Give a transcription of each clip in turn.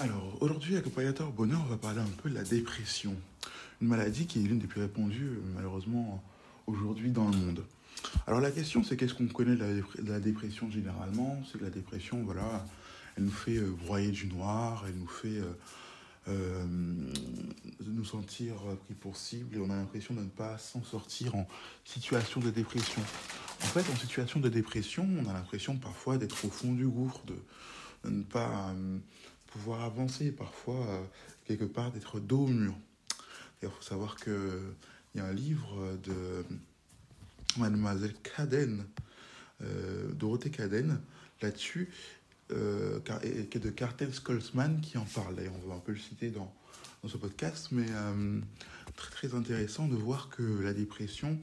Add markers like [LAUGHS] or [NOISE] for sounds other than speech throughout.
Alors, aujourd'hui, Accompagnateur Bonheur, on va parler un peu de la dépression. Une maladie qui est l'une des plus répandues, malheureusement, aujourd'hui dans le monde. Alors, la question, c'est qu'est-ce qu'on connaît de la, dépression généralement? C'est que la dépression, voilà, elle nous fait euh, broyer du noir, elle nous fait. Euh, nous sentir pris pour cible et on a l'impression de ne pas s'en sortir en situation de dépression. En fait, en situation de dépression, on a l'impression parfois d'être au fond du gouffre, de, de ne pas euh, pouvoir avancer, parfois euh, quelque part d'être dos au mur. Il faut savoir qu'il y a un livre de Mademoiselle Caden, euh, Dorothée Caden, là-dessus, euh, de Cartel Skolzman qui en parlait. On va un peu le citer dans, dans ce podcast, mais euh, très très intéressant de voir que la dépression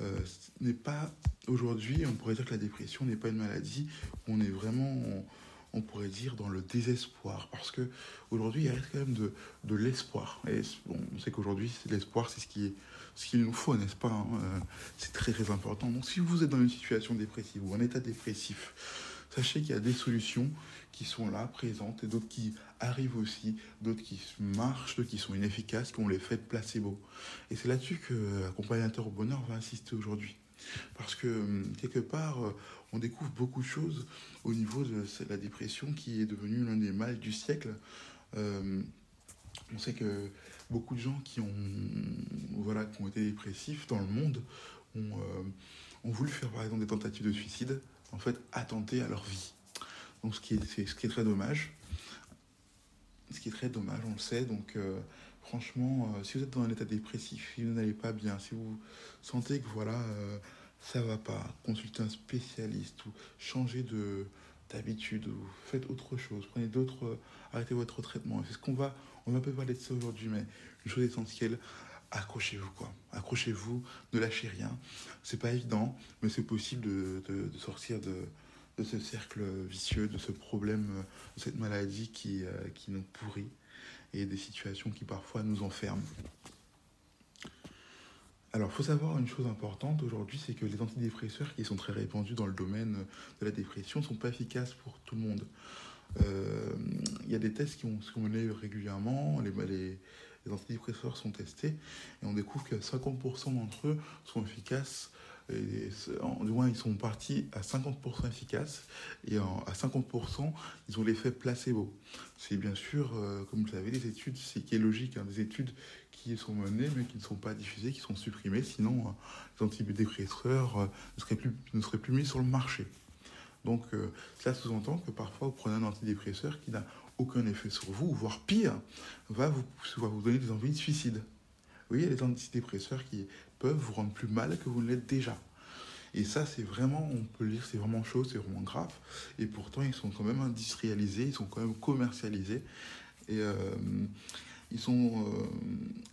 euh, n'est pas aujourd'hui, on pourrait dire que la dépression n'est pas une maladie, on est vraiment, on, pourrait dire, dans le désespoir, parce que aujourd'hui il reste quand même de, de l'espoir. Et bon, on sait qu'aujourd'hui l'espoir, c'est ce qui est ce qu'il nous faut, n'est-ce pas hein, euh, C'est très très important. Donc si vous êtes dans une situation dépressive ou en état dépressif, sachez qu'il y a des solutions qui sont là, présentes, et d'autres qui arrivent aussi, d'autres qui marchent, d'autres qui sont inefficaces, qui ont l'effet placebo. Et c'est là-dessus que Accompagnateur au bonheur va insister aujourd'hui. Parce que hum, quelque part, euh, on découvre beaucoup de choses au niveau de la dépression qui est devenue l'un des mâles du siècle. Euh, on sait que beaucoup de gens qui ont, voilà, qui ont été dépressifs dans le monde euh, ont voulu faire par exemple des tentatives de suicide, en fait attenter à leur vie. Donc ce qui est, ce qui est très dommage. Ce qui est très dommage, on le sait. Donc euh, franchement, euh, si vous êtes dans un état dépressif, si vous n'allez pas bien, si vous sentez que voilà, euh, ça va pas, consultez un spécialiste ou changez de d'habitude ou faites autre chose, prenez d'autres, euh, arrêtez votre traitement. C'est ce qu'on va, on va peu parler de ça aujourd'hui, mais une chose essentielle, accrochez-vous quoi, accrochez-vous, ne lâchez rien. C'est pas évident, mais c'est possible de, sortir de, ce cercle vicieux, de ce problème, de cette maladie qui, euh, nous pourrit et des situations qui parfois nous enferment. Alors, il faut savoir une chose importante aujourd'hui, c'est que les antidépresseurs qui sont très répandus dans le domaine de la dépression ne sont pas efficaces pour tout le monde. Euh, Il y a des tests qui ont, qui régulièrement, les, les, les antidépresseurs sont testés, et on découvre que 50% d'entre eux sont efficaces, et, du moins ils sont partis à 50% efficaces, et à 50% ils ont l'effet placebo. C'est bien sûr, euh, comme vous savez, des études, c'est qui est logique, hein, des études qui sont menées mais qui ne sont pas diffusées, qui sont supprimées, sinon euh, les antidépresseurs euh, ne, seraient plus, ne seraient plus mis sur le marché. Donc cela sous-entend que parfois vous prenez un antidépresseur qui n'a aucun effet sur vous, voire pire, va vous, va vous donner des envies de suicide. Y a des antidépresseurs qui peuvent vous rendre plus mal que vous ne l'êtes déjà. Et ça, c'est vraiment, on peut le dire, c'est vraiment chaud, c'est vraiment grave. Et pourtant, ils sont quand même industrialisés, ils sont quand même commercialisés. Et euh, ils, sont, euh,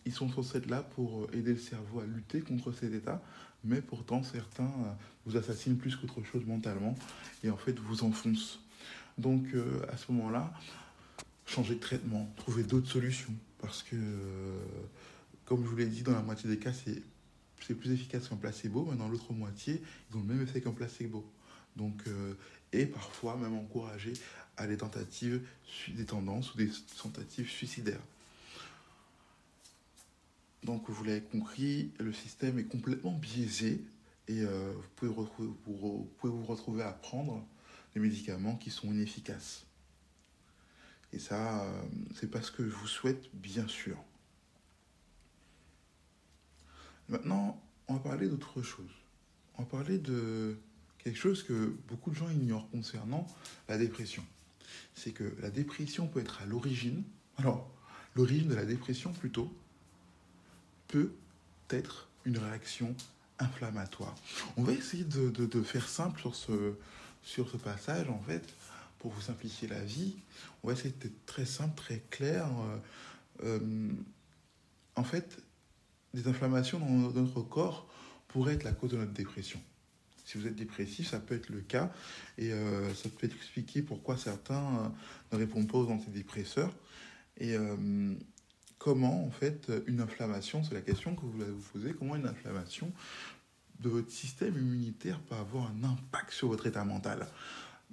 ils sont censés être là pour aider le cerveau à lutter contre cet état. Mais pourtant, certains euh, vous assassinent plus qu'autre chose mentalement et en fait vous enfoncent. Donc, à ce moment-là, changez de traitement, trouvez d'autres solutions. Parce que, euh, comme je vous l'ai dit, dans la moitié des cas, c'est plus efficace qu'un placebo, mais dans l'autre moitié, ils ont le même effet qu'un placebo. Donc, euh, et parfois même encourager à des tentatives, des tendances ou des tentatives suicidaires. Donc, vous l'avez compris, le système est complètement biaisé et euh, vous, pouvez vous retrouver à prendre des médicaments qui sont inefficaces. Et ça, euh, c'est pas ce que je vous souhaite, bien sûr. Maintenant, on va parler d'autre chose. On va parler de quelque chose que beaucoup de gens ignorent concernant la dépression. C'est que la dépression peut être à l'origine, alors l'origine de la dépression plutôt, peut être une réaction inflammatoire. On va essayer de, faire simple sur ce, sur ce passage, en fait, pour vous simplifier la vie. On va essayer d'être très simple, très clair. Euh, euh, en fait, des inflammations dans notre corps pourraient être la cause de notre dépression. Si vous êtes dépressif, ça peut être le cas et euh, ça peut expliquer pourquoi certains ne répondent pas aux antidépresseurs. Et comment, en fait, une inflammation, c'est la question que vous vous poser, comment une inflammation de votre système immunitaire peut avoir un impact sur votre état mental?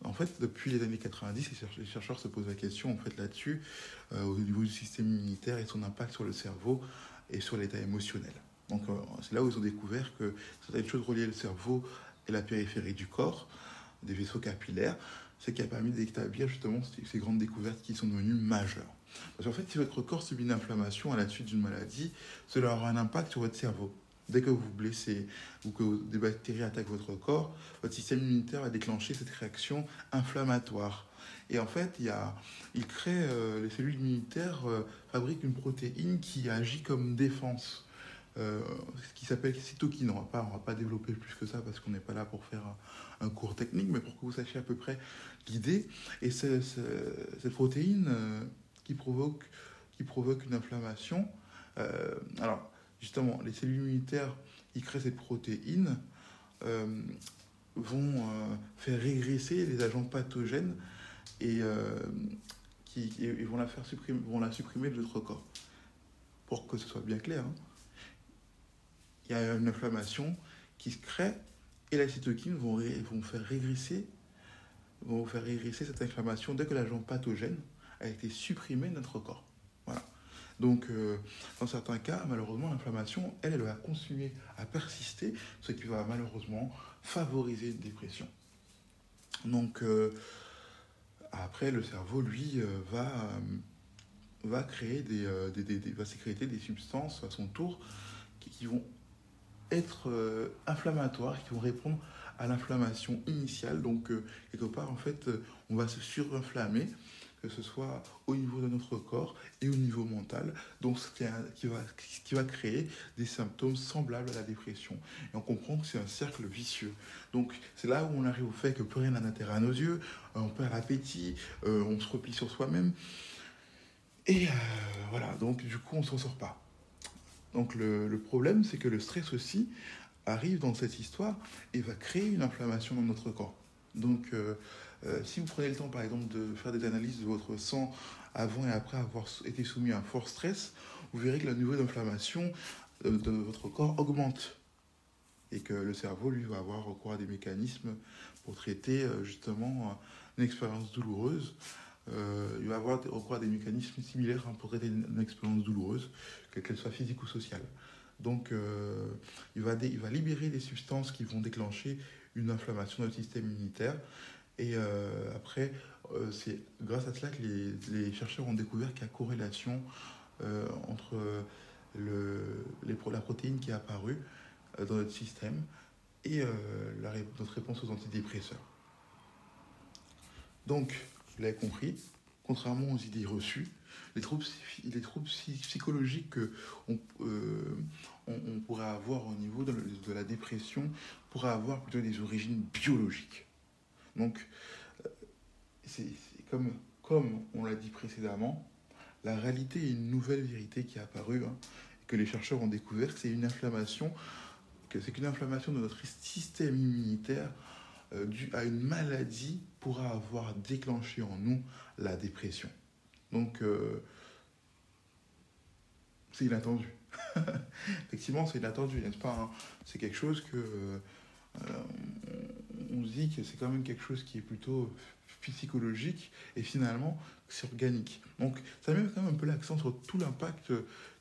En fait, depuis les années 90, les chercheurs se posent la question en fait là-dessus, euh, au niveau du système immunitaire et son impact sur le cerveau et sur l'état émotionnel. Donc, euh, c'est là où ils ont découvert que certaines choses reliées au cerveau et la périphérie du corps, des vaisseaux capillaires, ce qui a permis d'établir justement ces grandes découvertes qui sont devenues majeures. Parce qu'en fait, si votre corps subit une inflammation à la suite d'une maladie, cela aura un impact sur votre cerveau. Dès que vous vous blessez ou que des bactéries attaquent votre corps, votre système immunitaire va déclencher cette réaction inflammatoire. Et en fait, il, crée, euh, les cellules immunitaires euh, fabriquent une protéine qui agit comme défense, euh, qui s'appelle cytokine. On ne va pas développer plus que ça parce qu'on n'est pas là pour faire un, cours technique, mais pour que vous sachiez à peu près l'idée. Et cette protéine qui provoque, qui provoque une inflammation. Euh, alors, justement, les cellules immunitaires qui créent cette protéine euh, vont euh, faire régresser les agents pathogènes et, qui, vont, la supprimer, de notre corps. Pour que ce soit bien clair, hein. il y a une inflammation qui se crée et la cytokine vont, vont faire régresser vont faire régresser cette inflammation dès que l'agent pathogène a été supprimée de notre corps. Donc, euh, dans certains cas, malheureusement, l'inflammation, elle, elle va continuer à persister, ce qui va malheureusement favoriser une dépression. Donc, euh, après, le cerveau, lui, euh, va, créer des, des, va sécréter des substances à son tour qui, qui vont être inflammatoires, qui vont répondre à l'inflammation initiale. Donc, quelque part, en fait, on va se surinflammer que ce soit au niveau de notre corps et au niveau mental, donc ce qui, va, créer des symptômes semblables à la dépression. Et on comprend que c'est un cercle vicieux. Donc c'est là où on arrive au fait que plus rien n'a d'intérêt à nos yeux, euh, on perd l'appétit, euh, on se replie sur soi-même. Et euh, voilà, donc du coup on ne s'en sort pas. Donc le, problème, c'est que le stress aussi arrive dans cette histoire et va créer une inflammation dans notre corps. Donc si vous prenez le temps, par exemple, de faire des analyses de votre sang avant et après avoir été soumis à un fort stress, vous verrez que le niveau d'inflammation euh, de votre corps augmente et que le cerveau, lui, va avoir recours à des mécanismes pour traiter euh, justement une expérience douloureuse. il va avoir recours à des mécanismes similaires hein, pour traiter une, expérience douloureuse, qu'elle soit physique ou sociale. Donc, il, va libérer des substances qui vont déclencher une inflammation du système immunitaire et euh, après, euh, c'est grâce à cela que les, chercheurs ont découvert qu'il y a corrélation euh, entre le, les, la protéine qui est apparue dans notre système et la, notre réponse aux antidépresseurs. Donc, vous l'avez compris, contrairement aux idées reçues, les troubles, les psychologiques qu'on on, pourrait avoir au niveau de la dépression pourraient avoir plutôt des origines biologiques. Donc, euh, c'est comme, comme on l'a dit précédemment, la réalité est une nouvelle vérité qui est apparue, hein, que les chercheurs ont découvert, c'est une inflammation, que c'est qu'une inflammation de notre système immunitaire euh, due à une maladie pourra avoir déclenché en nous la dépression. Donc, euh, c'est inattendu. [LAUGHS] Effectivement, c'est inattendu, n'est-ce pas hein? C'est quelque chose que. Euh, on se dit que c'est quand même quelque chose qui est plutôt psychologique et finalement c'est organique. Donc ça met quand même un peu l'accent sur tout l'impact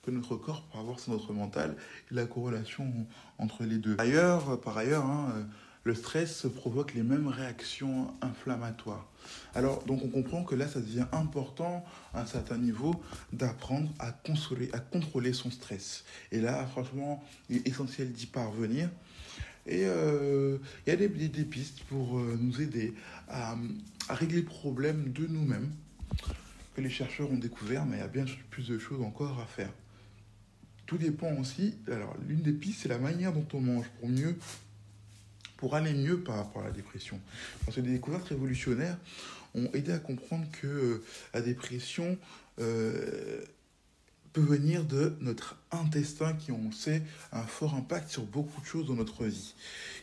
que notre corps peut avoir sur notre mental et la corrélation entre les deux. Par ailleurs, par ailleurs hein, le stress provoque les mêmes réactions inflammatoires. Alors, donc on comprend que là, ça devient important à un certain niveau d'apprendre à, à contrôler son stress. Et là, franchement, il est essentiel d'y parvenir. Et euh, il y a des, pistes pour euh, nous aider à, régler le problème de nous-mêmes que les chercheurs ont découvert, mais il y a bien plus de choses encore à faire. Tout dépend aussi. Alors, l'une des pistes, c'est la manière dont on mange pour mieux pour aller mieux par rapport à la dépression. Parce que des découvertes révolutionnaires ont aidé à comprendre que euh, la dépression peut venir de notre intestin qui, on sait, a un fort impact sur beaucoup de choses dans notre vie.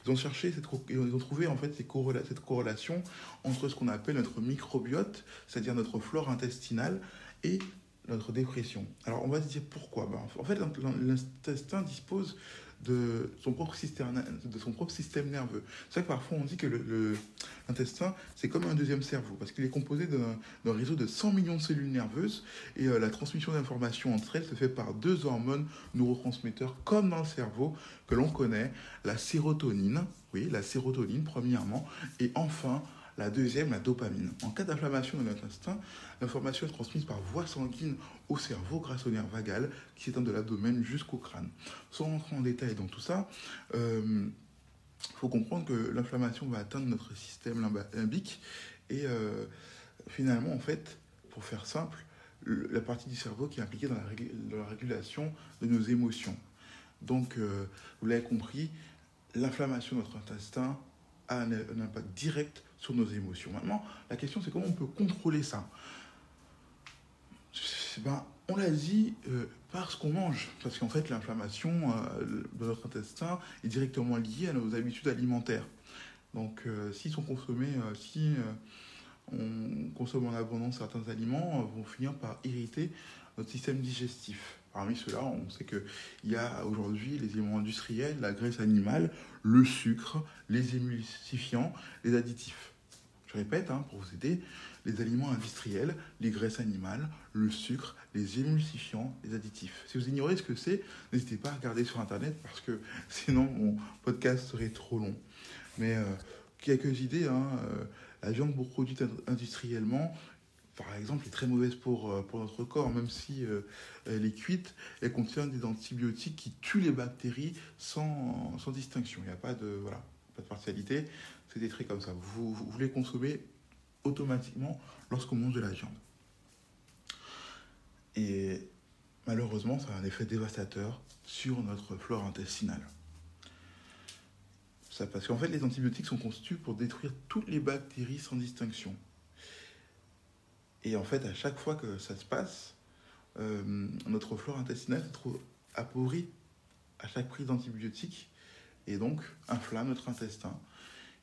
Ils ont cherché, ils ont trouvé en fait cette corrélation entre ce qu'on appelle notre microbiote, c'est-à-dire notre flore intestinale, et notre dépression. Alors on va se dire pourquoi? Ben, En fait, l'intestin dispose de son propre système, de son propre système nerveux. C'est vrai que parfois on dit que l'intestin, le, c'est comme un deuxième cerveau, parce qu'il est composé d'un réseau de 100 millions de cellules nerveuses, et euh, la transmission d'informations entre elles se fait par deux hormones neurotransmetteurs, comme dans le cerveau, que l'on connaît, la sérotonine, oui, la sérotonine premièrement, et enfin la deuxième, la dopamine. En cas d'inflammation de notre intestin, l'information est transmise par voie sanguine au cerveau grâce au nerf vagal qui s'étend de l'abdomen jusqu'au crâne. Sans rentrer en détail dans tout ça, il euh, faut comprendre que l'inflammation va atteindre notre système limbique et euh, finalement, en fait, pour faire simple, la partie du cerveau qui est impliquée dans la, régulation de nos émotions. Donc, euh, vous l'avez compris, l'inflammation de notre intestin a un, impact direct sur nos émotions. Maintenant, la question c'est comment on peut contrôler ça? Ben, On l'a dit euh, parce qu'on mange, parce qu'en fait l'inflammation euh, de notre intestin est directement liée à nos habitudes alimentaires. Donc euh, s'ils sont consommés, si on consomme en abondance certains aliments, vont finir par irriter notre système digestif. Parmi ceux-là, on sait qu'il y a aujourd'hui les éléments industriels, la graisse animale, le sucre, les émulsifiants, les additifs. Je répète, hein, pour vous aider, les aliments industriels, les graisses animales, le sucre, les émulsifiants, les additifs. Si vous ignorez ce que c'est, n'hésitez pas à regarder sur Internet parce que [LAUGHS] sinon mon podcast serait trop long. Mais euh, quelques idées, hein, euh, la viande produite industriellement, par exemple, est très mauvaise pour, euh, notre corps, même si elle est cuite, elle contient des antibiotiques qui tuent les bactéries sans, distinction. Il n'y a pas de, voilà, pas de partialité c'est des traits comme ça. Vous, vous, les consommez automatiquement lorsqu'on mange de la viande. Et malheureusement, ça a un effet dévastateur sur notre flore intestinale. Ça, parce qu'en fait, les antibiotiques sont conçus pour détruire toutes les bactéries sans distinction. Et en fait, à chaque fois que ça se passe, euh, notre flore intestinale se trouve appauvrie à chaque prise d'antibiotiques et donc inflamme notre intestin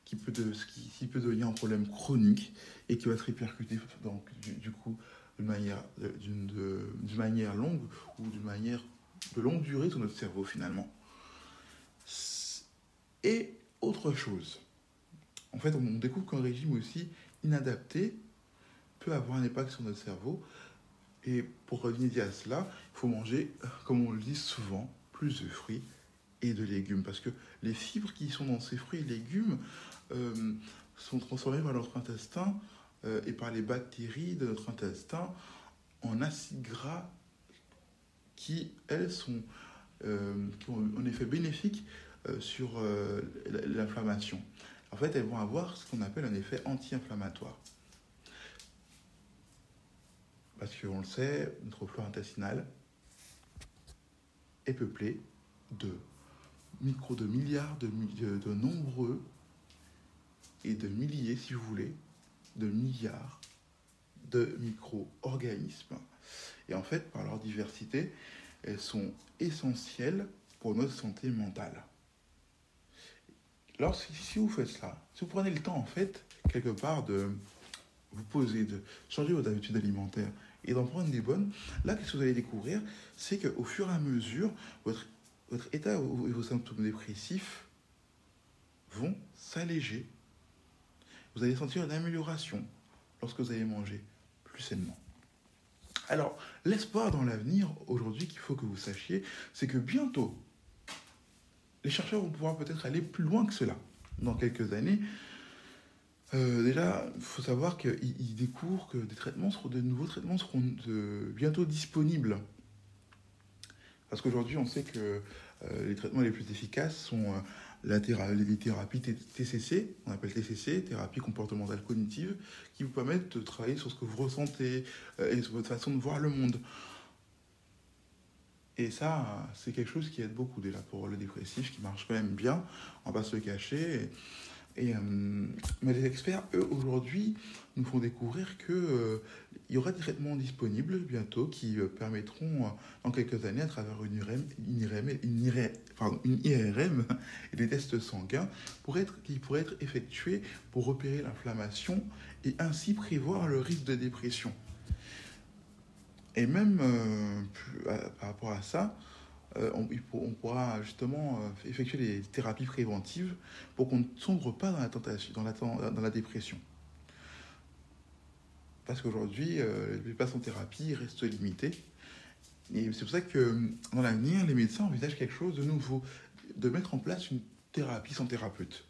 qui peut, de, qui, peut devenir un problème chronique et qui va se répercuter donc, du, coup d'une manière, d'une, manière longue ou d'une manière de longue durée sur notre cerveau finalement. Et autre chose, en fait on découvre qu'un régime aussi inadapté peut avoir un impact sur notre cerveau. Et pour revenir à cela, il faut manger, comme on le dit souvent, plus de fruits et de légumes. Parce que les fibres qui sont dans ces fruits et légumes euh, sont transformés par notre intestin euh, et par les bactéries de notre intestin en acides gras qui, elles, sont, euh, ont un effet bénéfique sur l'inflammation. En fait, elles vont avoir ce qu'on appelle un effet anti-inflammatoire. Parce qu'on le sait, notre flore intestinale est peuplée de micro de milliards de, de nombreux et de milliers, si vous voulez, de milliards de micro-organismes. Et en fait, par leur diversité, elles sont essentielles pour notre santé mentale. Alors, si vous faites cela, si vous prenez le temps, en fait, quelque part, de vous poser, de changer vos habitudes alimentaires et d'en prendre des bonnes. Là, qu'est-ce que vous allez découvrir C'est qu'au fur et à mesure, votre, votre état et vos symptômes dépressifs vont s'alléger. Vous allez sentir une amélioration lorsque vous allez manger plus sainement. Alors, l'espoir dans l'avenir, aujourd'hui, qu'il faut que vous sachiez, c'est que bientôt, les chercheurs vont pouvoir peut-être aller plus loin que cela. Dans quelques années, euh, déjà, il faut savoir qu'ils découvrent que des traitements nouveaux traitements seront bientôt disponibles. Parce qu'aujourd'hui, on sait que euh, les traitements les plus efficaces sont euh, les thérapies TCC, on appelle TCC, thérapie comportementale cognitive, qui vous permettent de travailler sur ce que vous ressentez et sur votre façon de voir le monde. Et ça, c'est quelque chose qui aide beaucoup déjà pour le dépressif, qui marche quand même bien, on va pas se le cacher. Euh, mais les experts, eux, aujourd'hui, nous font découvrir qu'il euh, y aura des traitements disponibles bientôt qui euh, permettront, dans quelques années, à travers une IRM, une IRM, une IRM, pardon, une IRM [LAUGHS] et des tests sanguins, pour être, qui pourraient être effectués pour repérer l'inflammation et ainsi prévoir le risque de dépression. Et même par rapport à ça, euh, on, pourra justement euh, effectuer des thérapies préventives pour qu'on ne sombre pas dans la tentation, dans la dépression. Parce qu'aujourd'hui, euh, les places en thérapie restent limitées. Et c'est pour ça que dans l'avenir, les médecins envisagent quelque chose de nouveau, de mettre en place une thérapie sans thérapeute.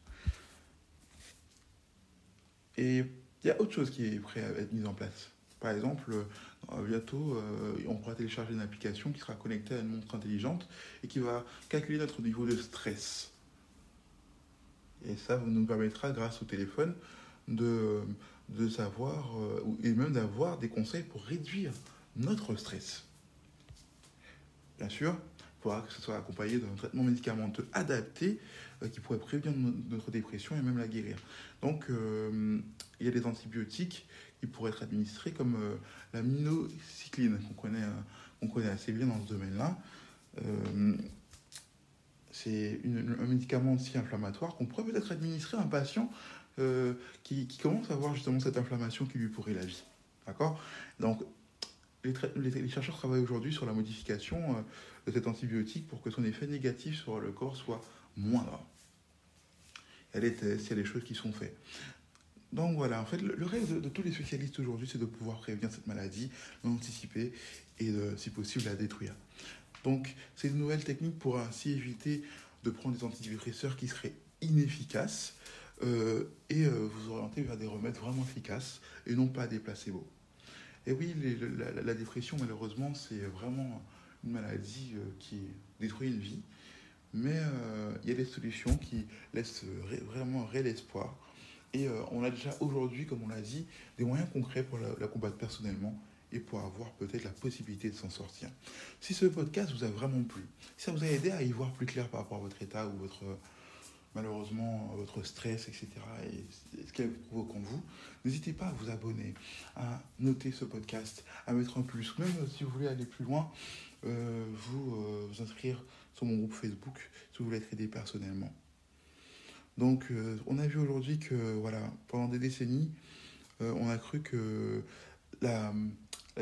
Et il y a autre chose qui est prêt à être mise en place. Par exemple, euh, bientôt, euh, on pourra télécharger une application qui sera connectée à une montre intelligente et qui va calculer notre niveau de stress. Et ça nous permettra, grâce au téléphone, de, de savoir euh, et même d'avoir des conseils pour réduire notre stress. Bien sûr, que ce soit accompagné d'un traitement médicamenteux adapté qui pourrait prévenir notre dépression et même la guérir. Donc, il y a des antibiotiques pourrait être administré comme euh, la minocycline, qu'on connaît, euh, assez bien dans ce domaine-là. Euh, c'est un médicament anti-inflammatoire qu'on pourrait peut-être administrer à un patient qui, commence à avoir justement cette inflammation qui lui pourrait la vie. D'accord? Donc, les, chercheurs travaillent aujourd'hui sur la modification de cet antibiotique pour que son effet négatif sur le corps soit moindre. Il y a des tests, il y a des choses qui sont faites. Donc voilà, en fait, le, rêve de, tous les spécialistes aujourd'hui, c'est de pouvoir prévenir cette maladie, l'anticiper et si possible la détruire. Donc, c'est une nouvelle technique pour ainsi éviter de prendre des antidépresseurs qui seraient inefficaces euh, et euh, vous orienter vers des remèdes vraiment efficaces et non pas des placebos. Et oui, la, dépression, malheureusement, c'est vraiment une maladie euh, qui détruit une vie, mais il y a des solutions qui laissent vraiment un réel espoir et euh, on a déjà aujourd'hui, comme on l'a dit, des moyens concrets pour la, combattre personnellement et pour avoir peut-être la possibilité de s'en sortir. Si ce podcast vous a vraiment plu, si ça vous a aidé à y voir plus clair par rapport à votre état ou votre malheureusement votre stress, etc., et ce qu'elle provoque en vous, n'hésitez pas à vous abonner, à noter ce podcast, à mettre un plus, même si vous voulez aller plus loin, euh, vous, euh, vous inscrire sur mon groupe Facebook si vous voulez être aidé personnellement. Donc euh, on a vu aujourd'hui que voilà, pendant des décennies, euh, on a cru que la,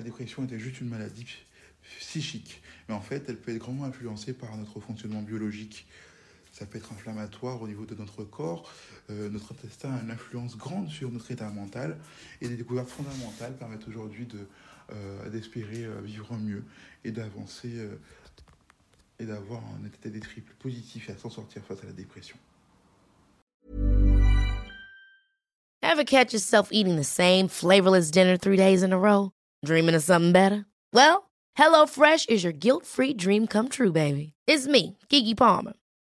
dépression était juste une maladie psychique. Mais en fait, elle peut être grandement influencée par notre fonctionnement biologique. Ça peut être inflammatoire au niveau de notre corps. Euh, notre intestin a une influence grande sur notre état mental. Et des découvertes fondamentales permettent aujourd'hui d'espérer vivre mieux et d'avancer et d'avoir un état d'esprit plus positif et à s'en sortir face à la dépression. Ever catch yourself eating the same flavorless dinner three days in a row? Dreaming of something better? Well, HelloFresh is your guilt-free dream come true, baby. It's me, Kiki Palmer.